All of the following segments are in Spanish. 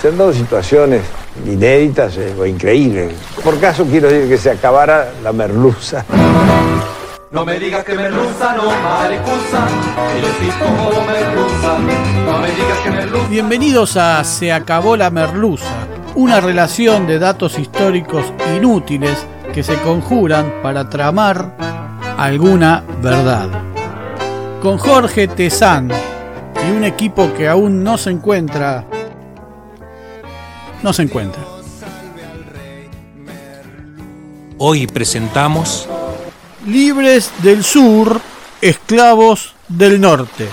Se han dado situaciones inéditas eh, o increíbles. Por caso quiero decir que se acabara la merluza. No me digas que merluza, no maricusa, que yo sí como merluza. No me digas que merluza. Bienvenidos a Se acabó la merluza, una relación de datos históricos inútiles que se conjuran para tramar alguna verdad. Con Jorge Tezán y un equipo que aún no se encuentra no se encuentra. Hoy presentamos Libres del sur, esclavos del norte.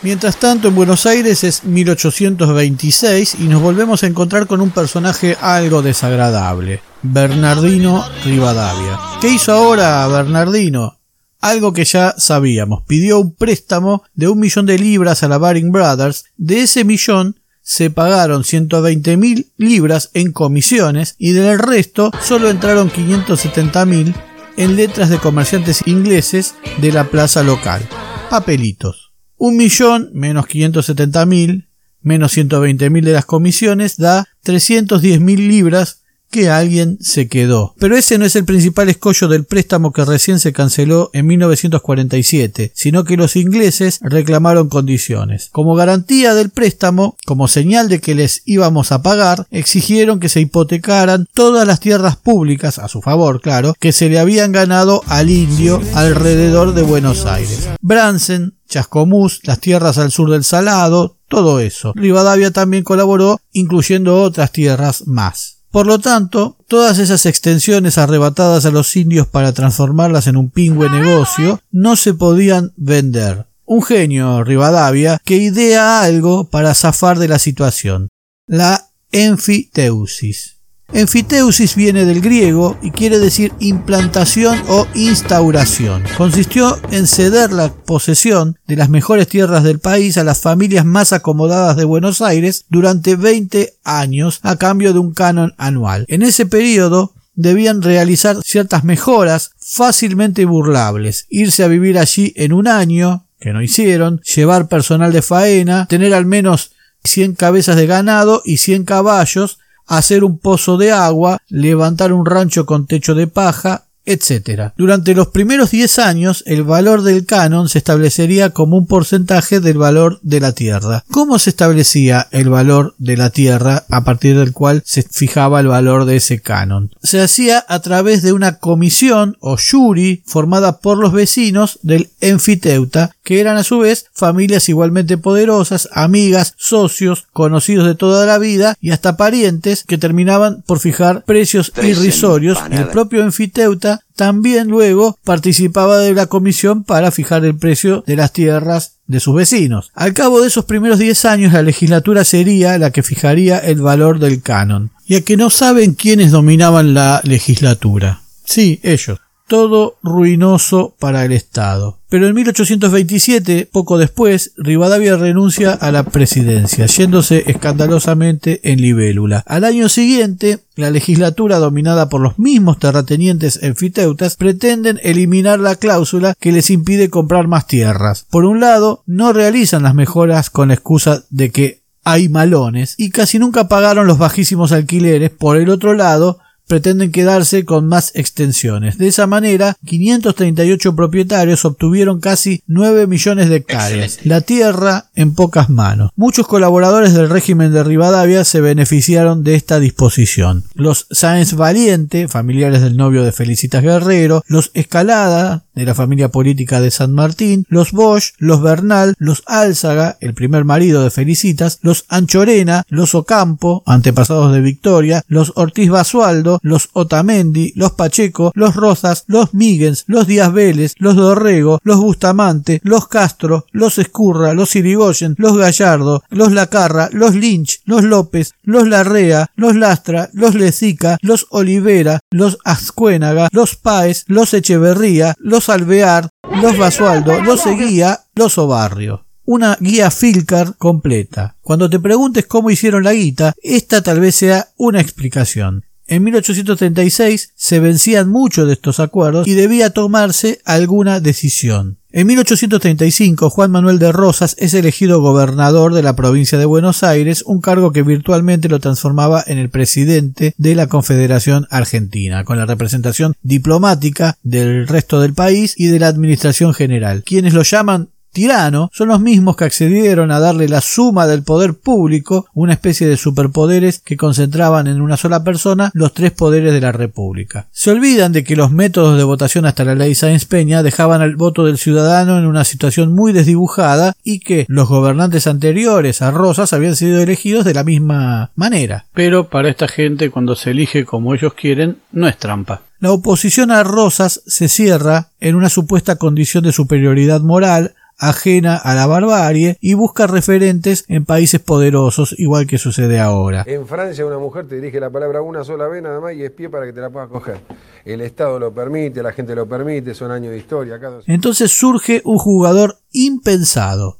Mientras tanto, en Buenos Aires es 1826 y nos volvemos a encontrar con un personaje algo desagradable, Bernardino Rivadavia. ¿Qué hizo ahora Bernardino? Algo que ya sabíamos. Pidió un préstamo de un millón de libras a la Baring Brothers. De ese millón se pagaron 120 mil libras en comisiones y del resto solo entraron 570 mil en letras de comerciantes ingleses de la plaza local. Papelitos. Un millón menos 570 mil menos 120 mil de las comisiones da 310 mil libras que alguien se quedó. Pero ese no es el principal escollo del préstamo que recién se canceló en 1947, sino que los ingleses reclamaron condiciones. Como garantía del préstamo, como señal de que les íbamos a pagar, exigieron que se hipotecaran todas las tierras públicas, a su favor, claro, que se le habían ganado al indio alrededor de Buenos Aires. Bransen, Chascomús, las tierras al sur del Salado, todo eso. Rivadavia también colaboró, incluyendo otras tierras más. Por lo tanto, todas esas extensiones arrebatadas a los indios para transformarlas en un pingüe negocio no se podían vender. Un genio, Rivadavia, que idea algo para zafar de la situación. La enfiteusis. Enfiteusis viene del griego y quiere decir implantación o instauración. Consistió en ceder la posesión de las mejores tierras del país a las familias más acomodadas de Buenos Aires durante 20 años a cambio de un canon anual. En ese periodo debían realizar ciertas mejoras fácilmente burlables, irse a vivir allí en un año, que no hicieron, llevar personal de faena, tener al menos 100 cabezas de ganado y 100 caballos, hacer un pozo de agua, levantar un rancho con techo de paja, etc. Durante los primeros 10 años, el valor del canon se establecería como un porcentaje del valor de la tierra. ¿Cómo se establecía el valor de la tierra a partir del cual se fijaba el valor de ese canon? Se hacía a través de una comisión o jury formada por los vecinos del enfiteuta, que eran a su vez familias igualmente poderosas, amigas, socios, conocidos de toda la vida y hasta parientes que terminaban por fijar precios irrisorios y el propio enfiteuta también luego participaba de la comisión para fijar el precio de las tierras de sus vecinos. Al cabo de esos primeros 10 años la legislatura sería la que fijaría el valor del canon. Y a que no saben quiénes dominaban la legislatura. Sí, ellos todo ruinoso para el Estado. Pero en 1827, poco después, Rivadavia renuncia a la presidencia, yéndose escandalosamente en libélula. Al año siguiente, la legislatura, dominada por los mismos terratenientes enfiteutas, pretenden eliminar la cláusula que les impide comprar más tierras. Por un lado, no realizan las mejoras con la excusa de que hay malones y casi nunca pagaron los bajísimos alquileres. Por el otro lado, pretenden quedarse con más extensiones. De esa manera, 538 propietarios obtuvieron casi 9 millones de hectáreas. La tierra en pocas manos. Muchos colaboradores del régimen de Rivadavia se beneficiaron de esta disposición. Los Sáenz Valiente, familiares del novio de Felicitas Guerrero, los Escalada, de la familia política de San Martín, los Bosch, los Bernal, los Álzaga, el primer marido de Felicitas, los Anchorena, los Ocampo, antepasados de Victoria, los Ortiz Basualdo, los Otamendi, los Pacheco, los Rosas, los Míguez, los Díaz Vélez, los Dorrego, los Bustamante, los Castro, los Escurra, los Irigoyen, los Gallardo, los Lacarra, los Lynch, los López, los Larrea, los Lastra, los Lezica, los Olivera, los Azcuénaga, los Páez, los Echeverría, los Alvear, los Basualdo, los Seguía, los Obarrio una guía Filcar completa. Cuando te preguntes cómo hicieron la guita, esta tal vez sea una explicación. En 1836 se vencían muchos de estos acuerdos y debía tomarse alguna decisión. En 1835, Juan Manuel de Rosas es elegido gobernador de la provincia de Buenos Aires, un cargo que virtualmente lo transformaba en el presidente de la Confederación Argentina, con la representación diplomática del resto del país y de la administración general, quienes lo llaman tirano son los mismos que accedieron a darle la suma del poder público, una especie de superpoderes que concentraban en una sola persona los tres poderes de la República. Se olvidan de que los métodos de votación hasta la ley Sáenz Peña dejaban al voto del ciudadano en una situación muy desdibujada y que los gobernantes anteriores a Rosas habían sido elegidos de la misma manera. Pero para esta gente cuando se elige como ellos quieren no es trampa. La oposición a Rosas se cierra en una supuesta condición de superioridad moral ajena a la barbarie y busca referentes en países poderosos, igual que sucede ahora. En Francia una mujer te dirige la palabra una sola vez nada más y es pie para que te la puedas coger. El Estado lo permite, la gente lo permite, son años de historia. Entonces surge un jugador impensado.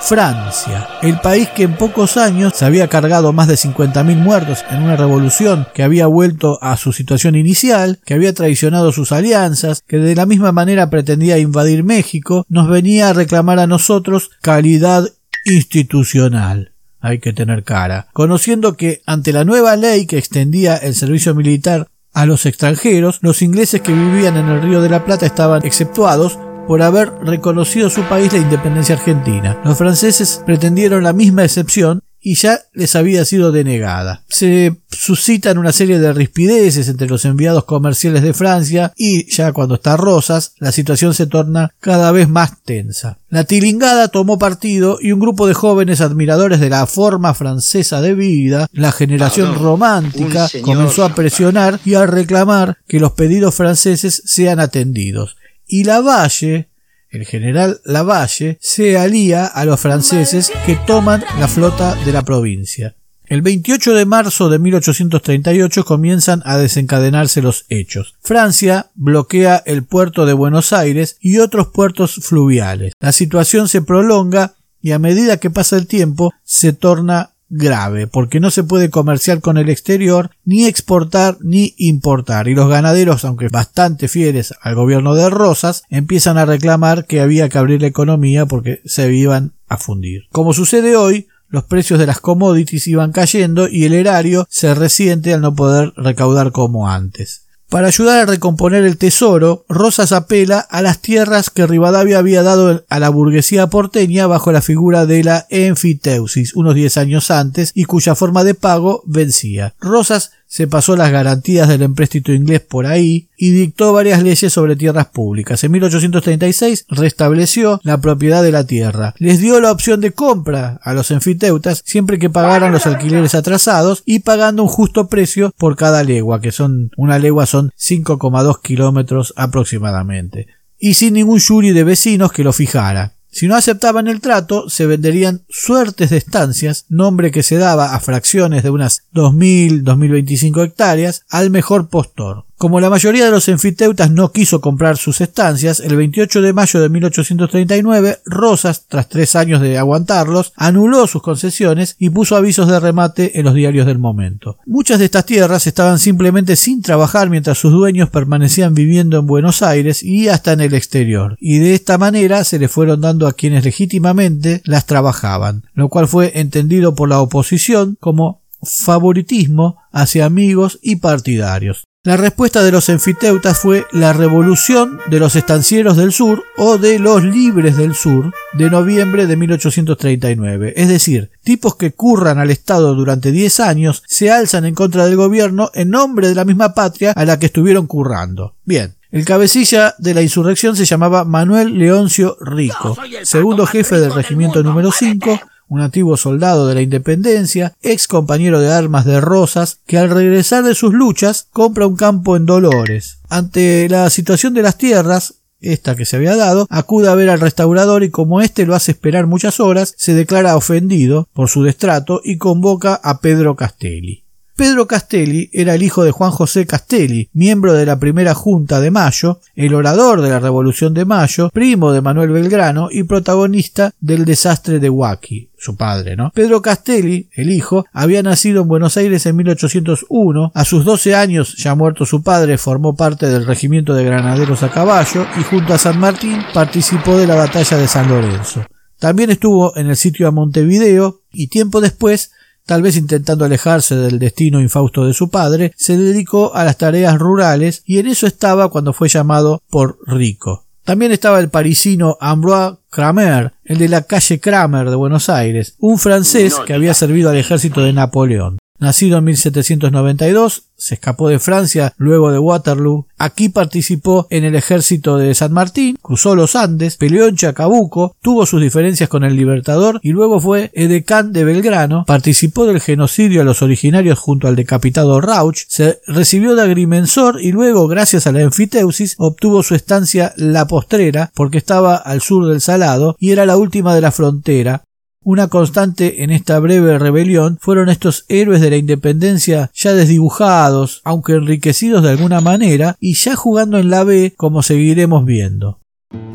Francia, el país que en pocos años se había cargado más de 50.000 muertos en una revolución que había vuelto a su situación inicial, que había traicionado sus alianzas, que de la misma manera pretendía invadir México, nos venía a reclamar a nosotros calidad institucional. Hay que tener cara. Conociendo que ante la nueva ley que extendía el servicio militar a los extranjeros, los ingleses que vivían en el Río de la Plata estaban exceptuados, por haber reconocido su país la independencia argentina. Los franceses pretendieron la misma excepción y ya les había sido denegada. Se suscitan una serie de rispideces entre los enviados comerciales de Francia y ya cuando está Rosas, la situación se torna cada vez más tensa. La tilingada tomó partido y un grupo de jóvenes admiradores de la forma francesa de vida, la generación romántica, comenzó a presionar y a reclamar que los pedidos franceses sean atendidos y Lavalle, el general Lavalle, se alía a los franceses que toman la flota de la provincia. El 28 de marzo de 1838 comienzan a desencadenarse los hechos. Francia bloquea el puerto de Buenos Aires y otros puertos fluviales. La situación se prolonga y a medida que pasa el tiempo se torna grave, porque no se puede comerciar con el exterior, ni exportar ni importar, y los ganaderos, aunque bastante fieles al gobierno de Rosas, empiezan a reclamar que había que abrir la economía porque se iban a fundir. Como sucede hoy, los precios de las commodities iban cayendo y el erario se resiente al no poder recaudar como antes. Para ayudar a recomponer el tesoro, Rosas apela a las tierras que Rivadavia había dado a la burguesía porteña bajo la figura de la enfiteusis unos diez años antes y cuya forma de pago vencía. Rosas se pasó las garantías del empréstito inglés por ahí y dictó varias leyes sobre tierras públicas. En 1836 restableció la propiedad de la tierra. Les dio la opción de compra a los enfiteutas siempre que pagaran los alquileres atrasados y pagando un justo precio por cada legua, que son una legua son 5,2 kilómetros aproximadamente. Y sin ningún jury de vecinos que lo fijara. Si no aceptaban el trato, se venderían suertes de estancias, nombre que se daba a fracciones de unas 2.000-2.025 hectáreas, al mejor postor. Como la mayoría de los enfiteutas no quiso comprar sus estancias, el 28 de mayo de 1839, Rosas, tras tres años de aguantarlos, anuló sus concesiones y puso avisos de remate en los diarios del momento. Muchas de estas tierras estaban simplemente sin trabajar mientras sus dueños permanecían viviendo en Buenos Aires y hasta en el exterior, y de esta manera se le fueron dando a quienes legítimamente las trabajaban, lo cual fue entendido por la oposición como favoritismo hacia amigos y partidarios. La respuesta de los enfiteutas fue la revolución de los estancieros del sur o de los libres del sur de noviembre de 1839. Es decir, tipos que curran al Estado durante 10 años se alzan en contra del gobierno en nombre de la misma patria a la que estuvieron currando. Bien, el cabecilla de la insurrección se llamaba Manuel Leoncio Rico, segundo jefe del regimiento número 5, un antiguo soldado de la Independencia, ex compañero de armas de Rosas, que al regresar de sus luchas compra un campo en Dolores. Ante la situación de las tierras, esta que se había dado, acude a ver al restaurador y como éste lo hace esperar muchas horas, se declara ofendido por su destrato y convoca a Pedro Castelli. Pedro Castelli era el hijo de Juan José Castelli, miembro de la primera Junta de Mayo, el orador de la Revolución de Mayo, primo de Manuel Belgrano y protagonista del desastre de Huaki, su padre, ¿no? Pedro Castelli, el hijo, había nacido en Buenos Aires en 1801, a sus 12 años, ya muerto su padre, formó parte del regimiento de granaderos a caballo y junto a San Martín participó de la batalla de San Lorenzo. También estuvo en el sitio de Montevideo y tiempo después tal vez intentando alejarse del destino infausto de su padre, se dedicó a las tareas rurales y en eso estaba cuando fue llamado por Rico. También estaba el parisino Ambroise Kramer, el de la calle Kramer de Buenos Aires, un francés que había servido al ejército de Napoleón. Nacido en 1792, se escapó de Francia luego de Waterloo. Aquí participó en el ejército de San Martín, cruzó los Andes, peleó en Chacabuco, tuvo sus diferencias con el Libertador y luego fue edecán de Belgrano, participó del genocidio a los originarios junto al decapitado Rauch, se recibió de agrimensor y luego, gracias a la enfiteusis, obtuvo su estancia La Postrera porque estaba al sur del Salado y era la última de la frontera, una constante en esta breve rebelión fueron estos héroes de la independencia ya desdibujados, aunque enriquecidos de alguna manera, y ya jugando en la B como seguiremos viendo.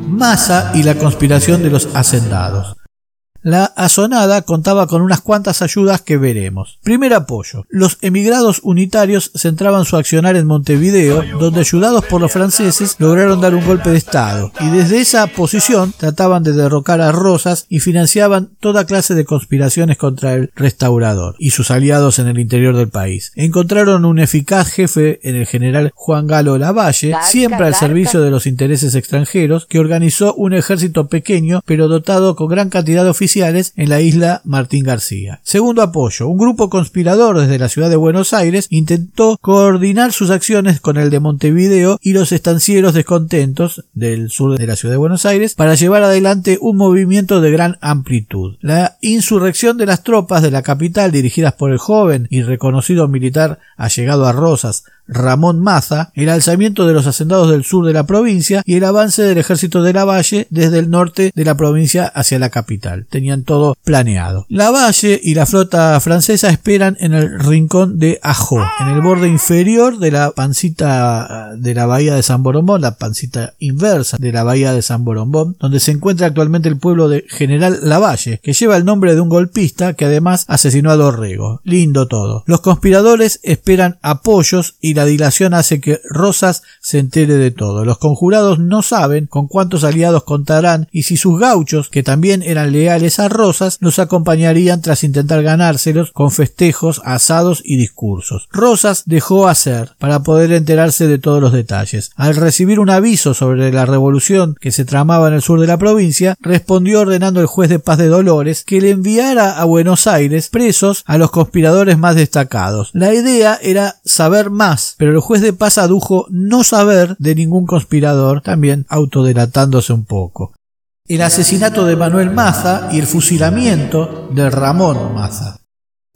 Massa y la conspiración de los hacendados. La azonada contaba con unas cuantas ayudas que veremos. Primer apoyo. Los emigrados unitarios centraban su accionar en Montevideo, donde ayudados por los franceses lograron dar un golpe de Estado, y desde esa posición trataban de derrocar a Rosas y financiaban toda clase de conspiraciones contra el restaurador y sus aliados en el interior del país. Encontraron un eficaz jefe en el general Juan Galo Lavalle, siempre al servicio de los intereses extranjeros, que organizó un ejército pequeño pero dotado con gran cantidad de oficiales en la isla Martín García. Segundo apoyo, un grupo conspirador desde la ciudad de Buenos Aires intentó coordinar sus acciones con el de Montevideo y los estancieros descontentos del sur de la ciudad de Buenos Aires para llevar adelante un movimiento de gran amplitud. La insurrección de las tropas de la capital dirigidas por el joven y reconocido militar allegado a Rosas, Ramón Maza, el alzamiento de los hacendados del sur de la provincia y el avance del ejército de Lavalle desde el norte de la provincia hacia la capital. Tenían todo planeado. Lavalle y la flota francesa esperan en el rincón de Ajo, en el borde inferior de la pancita de la bahía de San Borombón, la pancita inversa de la bahía de San Borombón, donde se encuentra actualmente el pueblo de General Lavalle, que lleva el nombre de un golpista que además asesinó a Dorrego. Lindo todo. Los conspiradores esperan apoyos la dilación hace que Rosas se entere de todo. Los conjurados no saben con cuántos aliados contarán y si sus gauchos, que también eran leales a Rosas, los acompañarían tras intentar ganárselos con festejos, asados y discursos. Rosas dejó hacer para poder enterarse de todos los detalles. Al recibir un aviso sobre la revolución que se tramaba en el sur de la provincia, respondió ordenando al juez de paz de Dolores que le enviara a Buenos Aires presos a los conspiradores más destacados. La idea era saber más pero el juez de paz adujo no saber de ningún conspirador, también autodelatándose un poco. El asesinato de Manuel Maza y el fusilamiento de Ramón Maza.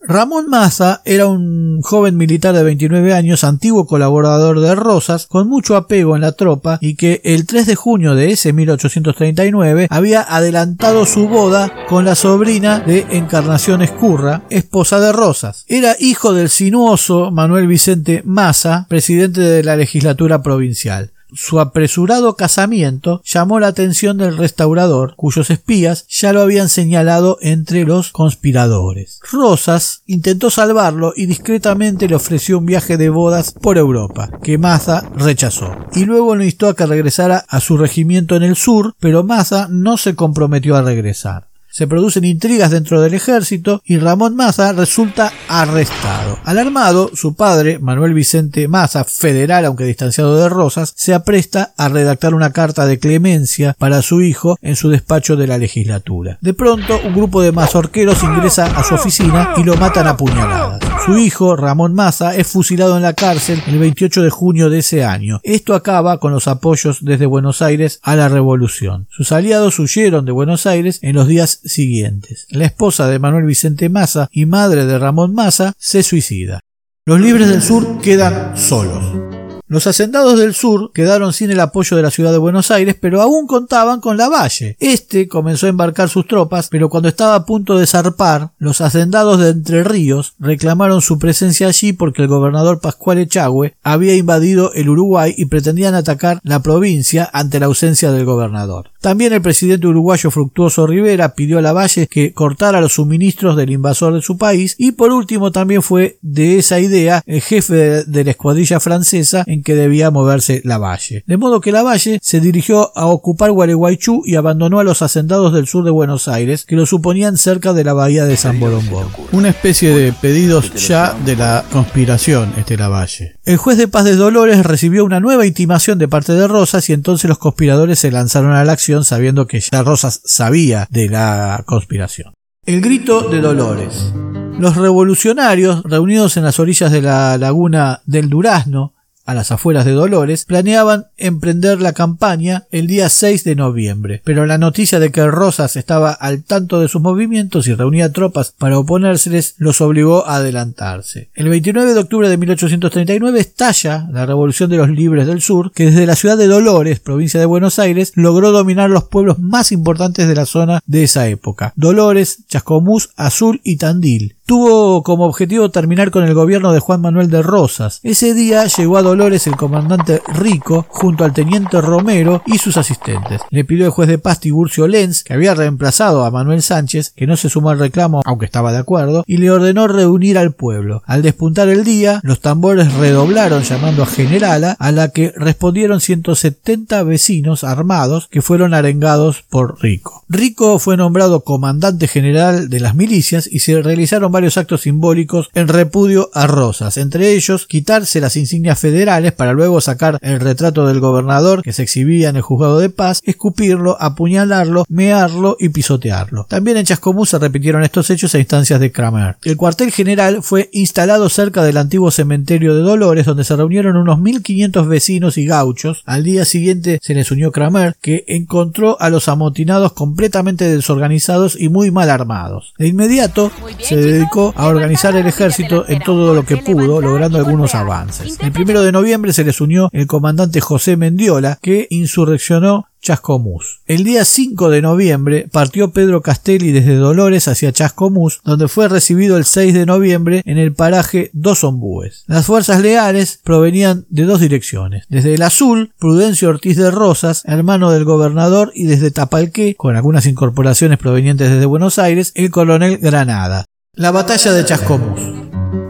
Ramón Maza era un joven militar de 29 años, antiguo colaborador de Rosas, con mucho apego en la tropa y que el 3 de junio de ese 1839 había adelantado su boda con la sobrina de Encarnación Escurra, esposa de Rosas. Era hijo del sinuoso Manuel Vicente Maza, presidente de la legislatura provincial. Su apresurado casamiento llamó la atención del restaurador, cuyos espías ya lo habían señalado entre los conspiradores. Rosas intentó salvarlo y discretamente le ofreció un viaje de bodas por Europa, que Maza rechazó, y luego lo instó a que regresara a su regimiento en el sur, pero Maza no se comprometió a regresar se producen intrigas dentro del ejército y Ramón Maza resulta arrestado. Alarmado, su padre, Manuel Vicente Maza, federal aunque distanciado de Rosas, se apresta a redactar una carta de clemencia para su hijo en su despacho de la legislatura. De pronto, un grupo de mazorqueros ingresa a su oficina y lo matan a puñaladas. Su hijo, Ramón Maza, es fusilado en la cárcel el 28 de junio de ese año. Esto acaba con los apoyos desde Buenos Aires a la revolución. Sus aliados huyeron de Buenos Aires en los días siguientes. La esposa de Manuel Vicente Maza y madre de Ramón Maza se suicida. Los libres del sur quedan solos. Los hacendados del sur quedaron sin el apoyo de la ciudad de Buenos Aires, pero aún contaban con Lavalle. Este comenzó a embarcar sus tropas, pero cuando estaba a punto de zarpar, los hacendados de Entre Ríos reclamaron su presencia allí porque el gobernador Pascual Echagüe había invadido el Uruguay y pretendían atacar la provincia ante la ausencia del gobernador. También el presidente uruguayo Fructuoso Rivera pidió a Lavalle que cortara los suministros del invasor de su país y por último también fue de esa idea el jefe de, la escuadrilla francesa en que debía moverse Lavalle. De modo que Lavalle se dirigió a ocupar Gualeguaychú y abandonó a los hacendados del sur de Buenos Aires, que lo suponían cerca de la bahía de San Bolombón. Una especie de pedidos ya de la conspiración, este Lavalle. El juez de paz de Dolores recibió una nueva intimación de parte de Rosas y entonces los conspiradores se lanzaron a la acción sabiendo que ya Rosas sabía de la conspiración. El grito de Dolores. Los revolucionarios, reunidos en las orillas de la laguna del Durazno, a las afueras de Dolores, planeaban emprender la campaña el día 6 de noviembre, pero la noticia de que Rosas estaba al tanto de sus movimientos y reunía tropas para oponérseles los obligó a adelantarse. El 29 de octubre de 1839 estalla la Revolución de los Libres del Sur, que desde la ciudad de Dolores, provincia de Buenos Aires, logró dominar los pueblos más importantes de la zona de esa época, Dolores, Chascomús, Azul y Tandil, tuvo como objetivo terminar con el gobierno de Juan Manuel de Rosas. Ese día llegó a Dolores el comandante Rico junto al teniente Romero y sus asistentes. Le pidió al juez de paz Tiburcio Lenz, que había reemplazado a Manuel Sánchez, que no se sumó al reclamo aunque estaba de acuerdo, y le ordenó reunir al pueblo. Al despuntar el día, los tambores redoblaron llamando a generala, a la que respondieron 170 vecinos armados que fueron arengados por Rico. Rico fue nombrado comandante general de las milicias y se realizaron varios actos simbólicos en repudio a Rosas, entre ellos quitarse las insignias federales para luego sacar el retrato del gobernador que se exhibía en el juzgado de paz, escupirlo, apuñalarlo, mearlo y pisotearlo. También en Chascomús se repitieron estos hechos a instancias de Kramer. El cuartel general fue instalado cerca del antiguo cementerio de Dolores donde se reunieron unos 1500 vecinos y gauchos. Al día siguiente se les unió Kramer que encontró a los amotinados completamente desorganizados y muy mal armados. De inmediato se dedicó a organizar el ejército en todo lo que pudo, logrando algunos avances. El primero de noviembre se les unió el comandante José Mendiola, que insurreccionó Chascomús. El día 5 de noviembre partió Pedro Castelli desde Dolores hacia Chascomús, donde fue recibido el 6 de noviembre en el paraje Dos Ombúes. Las fuerzas leales provenían de dos direcciones. Desde el azul, Prudencio Ortiz de Rosas, hermano del gobernador, y desde Tapalqué, con algunas incorporaciones provenientes desde Buenos Aires, el coronel Granada. La batalla de Chascomús.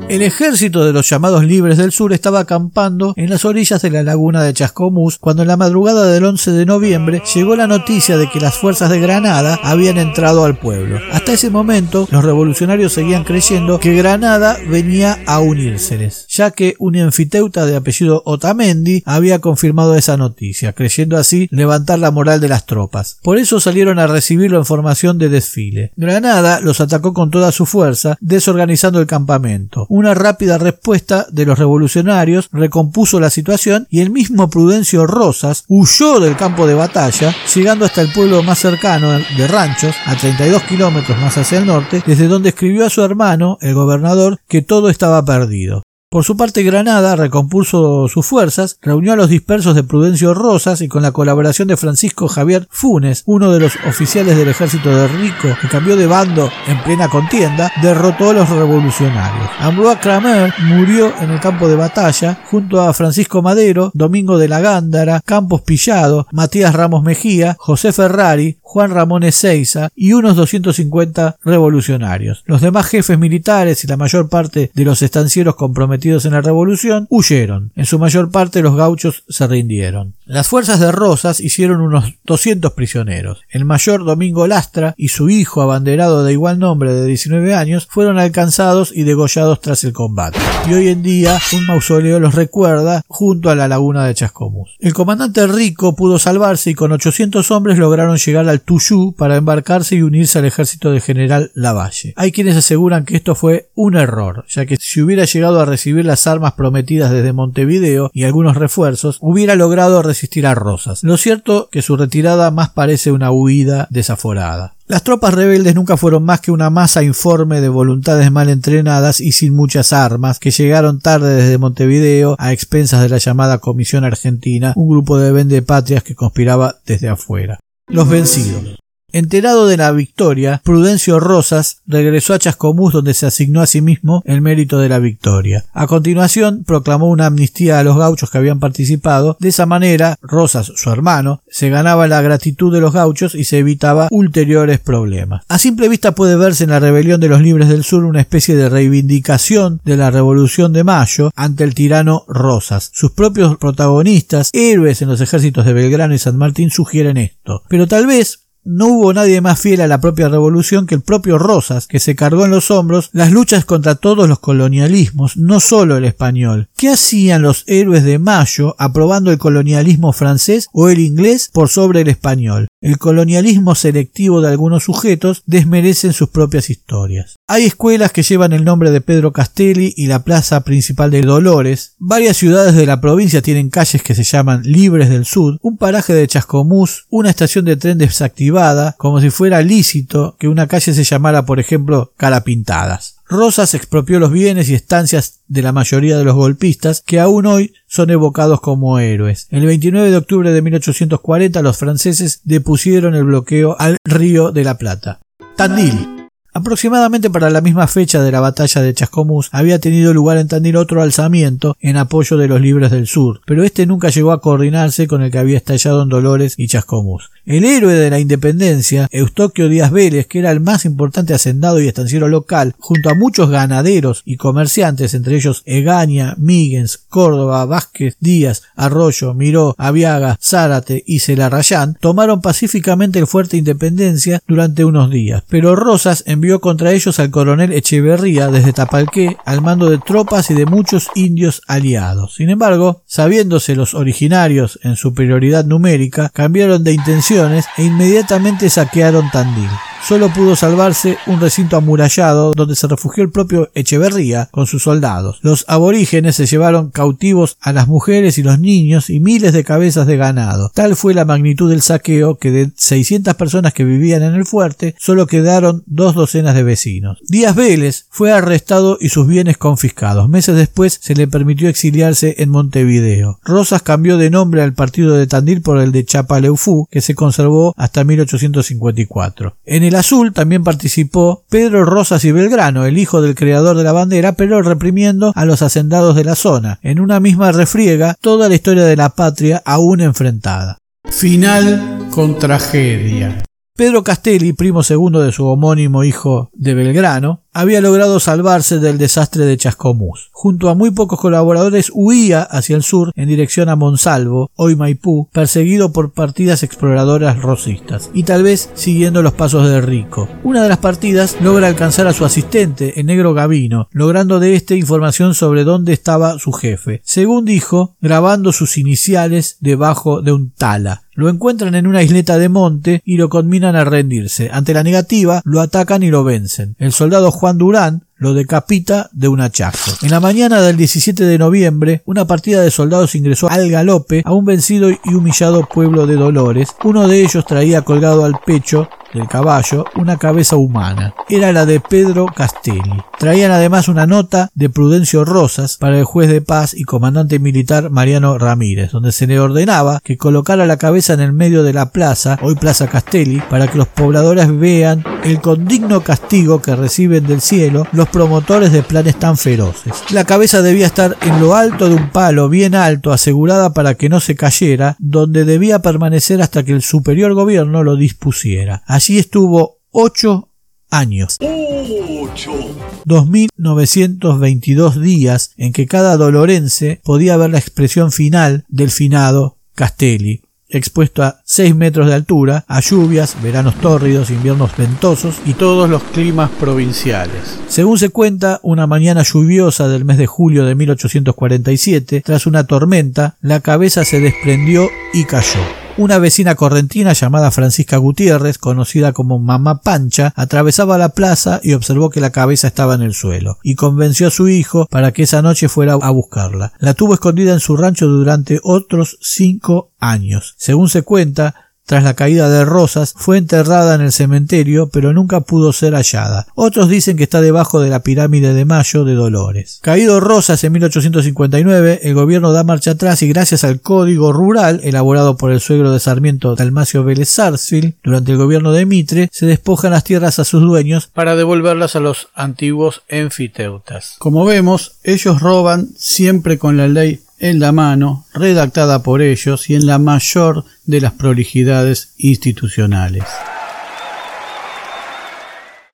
El ejército de los llamados libres del sur estaba acampando en las orillas de la laguna de Chascomús cuando en la madrugada del 11 de noviembre llegó la noticia de que las fuerzas de Granada habían entrado al pueblo. Hasta ese momento los revolucionarios seguían creyendo que Granada venía a unírseles, ya que un enfiteuta de apellido Otamendi había confirmado esa noticia, creyendo así levantar la moral de las tropas. Por eso salieron a recibirlo en formación de desfile. Granada los atacó con toda su fuerza, desorganizando el campamento. Una rápida respuesta de los revolucionarios recompuso la situación y el mismo Prudencio Rosas huyó del campo de batalla, llegando hasta el pueblo más cercano de Ranchos, a 32 kilómetros más hacia el norte, desde donde escribió a su hermano, el gobernador, que todo estaba perdido. Por su parte, Granada recompuso sus fuerzas, reunió a los dispersos de Prudencio Rosas y con la colaboración de Francisco Javier Funes, uno de los oficiales del ejército de Rico que cambió de bando en plena contienda, derrotó a los revolucionarios. Ambroise Kramer murió en el campo de batalla junto a Francisco Madero, Domingo de la Gándara, Campos Pillado, Matías Ramos Mejía, José Ferrari, Juan Ramón Ezeiza y unos 250 revolucionarios. Los demás jefes militares y la mayor parte de los estancieros comprometidos en la revolución huyeron. En su mayor parte los gauchos se rindieron. Las fuerzas de Rosas hicieron unos 200 prisioneros. El mayor Domingo Lastra y su hijo abanderado de igual nombre de 19 años fueron alcanzados y degollados tras el combate. Y hoy en día un mausoleo los recuerda junto a la laguna de Chascomús. El comandante Rico pudo salvarse y con 800 hombres lograron llegar al Tuyú para embarcarse y unirse al ejército del general Lavalle. Hay quienes aseguran que esto fue un error, ya que si hubiera llegado a recibir las armas prometidas desde Montevideo y algunos refuerzos, hubiera logrado resistir a Rosas. Lo cierto que su retirada más parece una huida desaforada. Las tropas rebeldes nunca fueron más que una masa informe de voluntades mal entrenadas y sin muchas armas, que llegaron tarde desde Montevideo a expensas de la llamada Comisión Argentina, un grupo de vendepatrias que conspiraba desde afuera. Los vencidos. Enterado de la victoria, Prudencio Rosas regresó a Chascomús donde se asignó a sí mismo el mérito de la victoria. A continuación proclamó una amnistía a los gauchos que habían participado. De esa manera, Rosas, su hermano, se ganaba la gratitud de los gauchos y se evitaba ulteriores problemas. A simple vista puede verse en la rebelión de los libres del sur una especie de reivindicación de la revolución de mayo ante el tirano Rosas. Sus propios protagonistas, héroes en los ejércitos de Belgrano y San Martín, sugieren esto. Pero tal vez no hubo nadie más fiel a la propia revolución que el propio Rosas, que se cargó en los hombros las luchas contra todos los colonialismos, no solo el español. ¿Qué hacían los héroes de Mayo aprobando el colonialismo francés o el inglés por sobre el español? El colonialismo selectivo de algunos sujetos desmerecen sus propias historias. Hay escuelas que llevan el nombre de Pedro Castelli y la plaza principal de Dolores. Varias ciudades de la provincia tienen calles que se llaman Libres del Sur, un paraje de Chascomús, una estación de tren desactivada, como si fuera lícito que una calle se llamara, por ejemplo, Carapintadas. Rosas expropió los bienes y estancias de la mayoría de los golpistas que aún hoy son evocados como héroes. El 29 de octubre de 1840 los franceses depusieron el bloqueo al río de la Plata. Tandil. Aproximadamente para la misma fecha de la batalla de Chascomús había tenido lugar en Tandil otro alzamiento en apoyo de los libres del sur, pero este nunca llegó a coordinarse con el que había estallado en Dolores y Chascomús. El héroe de la independencia, Eustoquio Díaz Vélez, que era el más importante hacendado y estanciero local, junto a muchos ganaderos y comerciantes, entre ellos Egaña, Míguez, Córdoba, Vázquez, Díaz, Arroyo, Miró, Aviaga, Zárate y Celarrayán, tomaron pacíficamente el fuerte Independencia durante unos días, pero Rosas envió contra ellos al coronel Echeverría desde Tapalqué al mando de tropas y de muchos indios aliados. Sin embargo, sabiéndose los originarios en superioridad numérica, cambiaron de intenciones e inmediatamente saquearon Tandil. Solo pudo salvarse un recinto amurallado donde se refugió el propio Echeverría con sus soldados. Los aborígenes se llevaron cautivos a las mujeres y los niños y miles de cabezas de ganado. Tal fue la magnitud del saqueo que de 600 personas que vivían en el fuerte solo quedaron dos docenas de vecinos. Díaz Vélez fue arrestado y sus bienes confiscados. Meses después se le permitió exiliarse en Montevideo. Rosas cambió de nombre al partido de Tandil por el de Chapaleufú que se conservó hasta 1854. En el azul también participó Pedro Rosas y Belgrano, el hijo del creador de la bandera, pero reprimiendo a los hacendados de la zona. En una misma refriega toda la historia de la patria aún enfrentada. Final con tragedia. Pedro Castelli, primo segundo de su homónimo hijo de Belgrano, había logrado salvarse del desastre de Chascomús. Junto a muy pocos colaboradores huía hacia el sur en dirección a Monsalvo, hoy Maipú, perseguido por partidas exploradoras rosistas, y tal vez siguiendo los pasos de Rico. Una de las partidas logra alcanzar a su asistente, el negro Gavino, logrando de este información sobre dónde estaba su jefe. Según dijo, grabando sus iniciales debajo de un tala. Lo encuentran en una isleta de monte y lo conminan a rendirse. Ante la negativa, lo atacan y lo vencen. El soldado Juan Durán lo decapita de un hachazo. En la mañana del 17 de noviembre, una partida de soldados ingresó al galope a un vencido y humillado pueblo de Dolores. Uno de ellos traía colgado al pecho del caballo una cabeza humana. Era la de Pedro Castelli. Traían además una nota de Prudencio Rosas para el juez de paz y comandante militar Mariano Ramírez, donde se le ordenaba que colocara la cabeza en el medio de la plaza, hoy Plaza Castelli, para que los pobladores vean el condigno castigo que reciben del cielo los promotores de planes tan feroces. La cabeza debía estar en lo alto de un palo, bien alto, asegurada para que no se cayera, donde debía permanecer hasta que el superior gobierno lo dispusiera. Allí estuvo ocho años. 2.922 días en que cada dolorense podía ver la expresión final del finado Castelli, expuesto a 6 metros de altura, a lluvias, veranos tórridos, inviernos ventosos y todos los climas provinciales. Según se cuenta, una mañana lluviosa del mes de julio de 1847, tras una tormenta, la cabeza se desprendió y cayó. Una vecina correntina llamada Francisca Gutiérrez, conocida como Mamá Pancha, atravesaba la plaza y observó que la cabeza estaba en el suelo, y convenció a su hijo para que esa noche fuera a buscarla. La tuvo escondida en su rancho durante otros cinco años. Según se cuenta, tras la caída de Rosas, fue enterrada en el cementerio, pero nunca pudo ser hallada. Otros dicen que está debajo de la pirámide de Mayo de Dolores. Caído Rosas en 1859, el gobierno da marcha atrás y gracias al Código Rural, elaborado por el suegro de Sarmiento Dalmacio Vélez Sarsfield, durante el gobierno de Mitre, se despojan las tierras a sus dueños para devolverlas a los antiguos enfiteutas. Como vemos, ellos roban siempre con la ley en la mano, redactada por ellos y en la mayor de las prolijidades institucionales.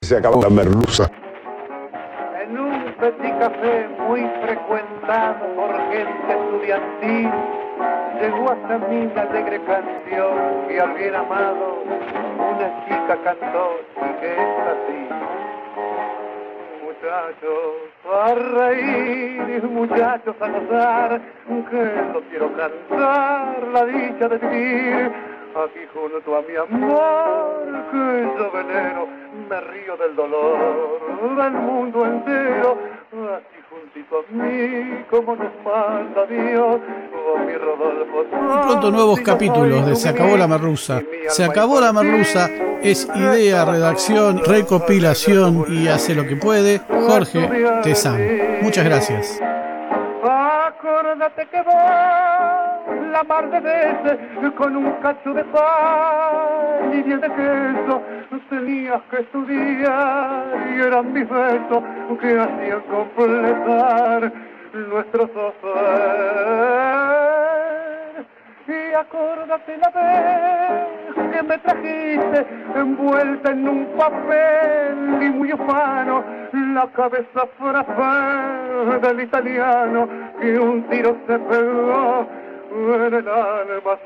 Se acabó la merluza. En un petit café muy frecuentado por gente estudiantil, llegó hasta mí la alegre canción que al bien amado una chica cantó y que es así muchachos a reír, muchachos a gozar, que no quiero cantar la dicha de vivir. Aquí junto a mi amor, que yo venero, me río del dolor del mundo entero. Aquí juntito a mí, como nos manda Dios, mi Rodolfo. Pronto nuevos capítulos de Se acabó la merluza. Se acabó la merluza es idea, redacción, recopilación y hace lo que puede Jorge Tezán. Muchas gracias. Acuérdate que vos la mar de veces con un cacho de pan y bien de queso tenías que estudiar y eran mis besos que hacían completar nuestros ojos y acuérdate la vez que me trajiste envuelta en un papel y muy ufano la cabeza frappé del italiano que un tiro se pegó en el almacén.